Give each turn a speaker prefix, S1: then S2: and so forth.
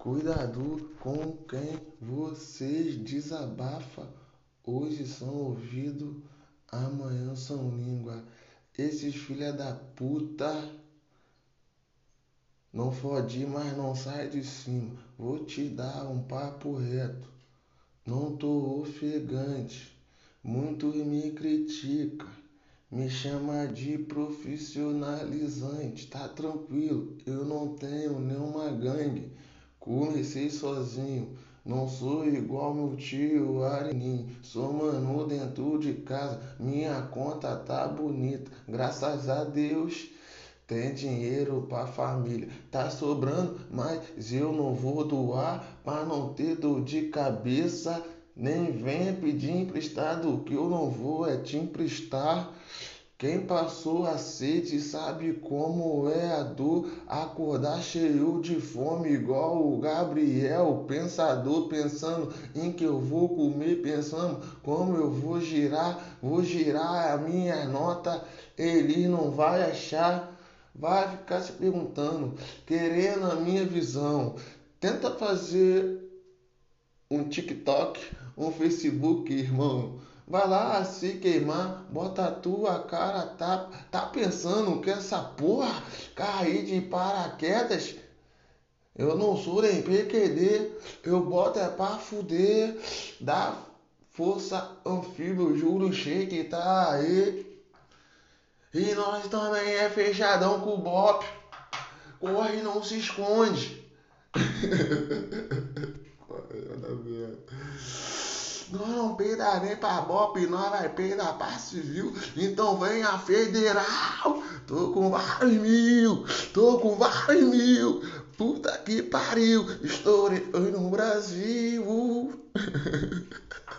S1: Cuidado com quem vocês desabafa. Hoje são ouvido, amanhã são língua. Esses filha da puta não fode, mas não sai de cima. Vou te dar um papo reto. Não tô ofegante. Muitos me critica. Me chama de profissionalizante. Tá tranquilo, eu não tenho nenhuma gangue. Comecei sozinho. Não sou igual meu tio Arenim. Sou mano dentro de casa. Minha conta tá bonita. Graças a Deus. Tem dinheiro pra família. Tá sobrando, mas eu não vou doar pra não ter dor de cabeça. Nem venha pedir emprestado, que eu não vou é te emprestar. Quem passou a sede sabe como é a dor acordar cheio de fome, igual o Gabriel, pensador, pensando em que eu vou comer, pensando como eu vou girar, vou girar a minha nota, ele não vai achar, vai ficar se perguntando, querendo a minha visão. Tenta fazer um TikTok, um Facebook, irmão. Vai lá se queimar, bota a tua cara, tá, tá pensando que essa porra cair de paraquedas? Eu não sou nem PQD, eu boto é pra fuder, dá força anfíbio, juro, shake, tá aí. E nós também é fechadão com o bop, corre não se esconde. Nós não peida nem pra BOP, nós vai peidar pra civil. Então vem a federal. Tô com vários mil, tô com vários mil. Puta que pariu, estourei no Brasil.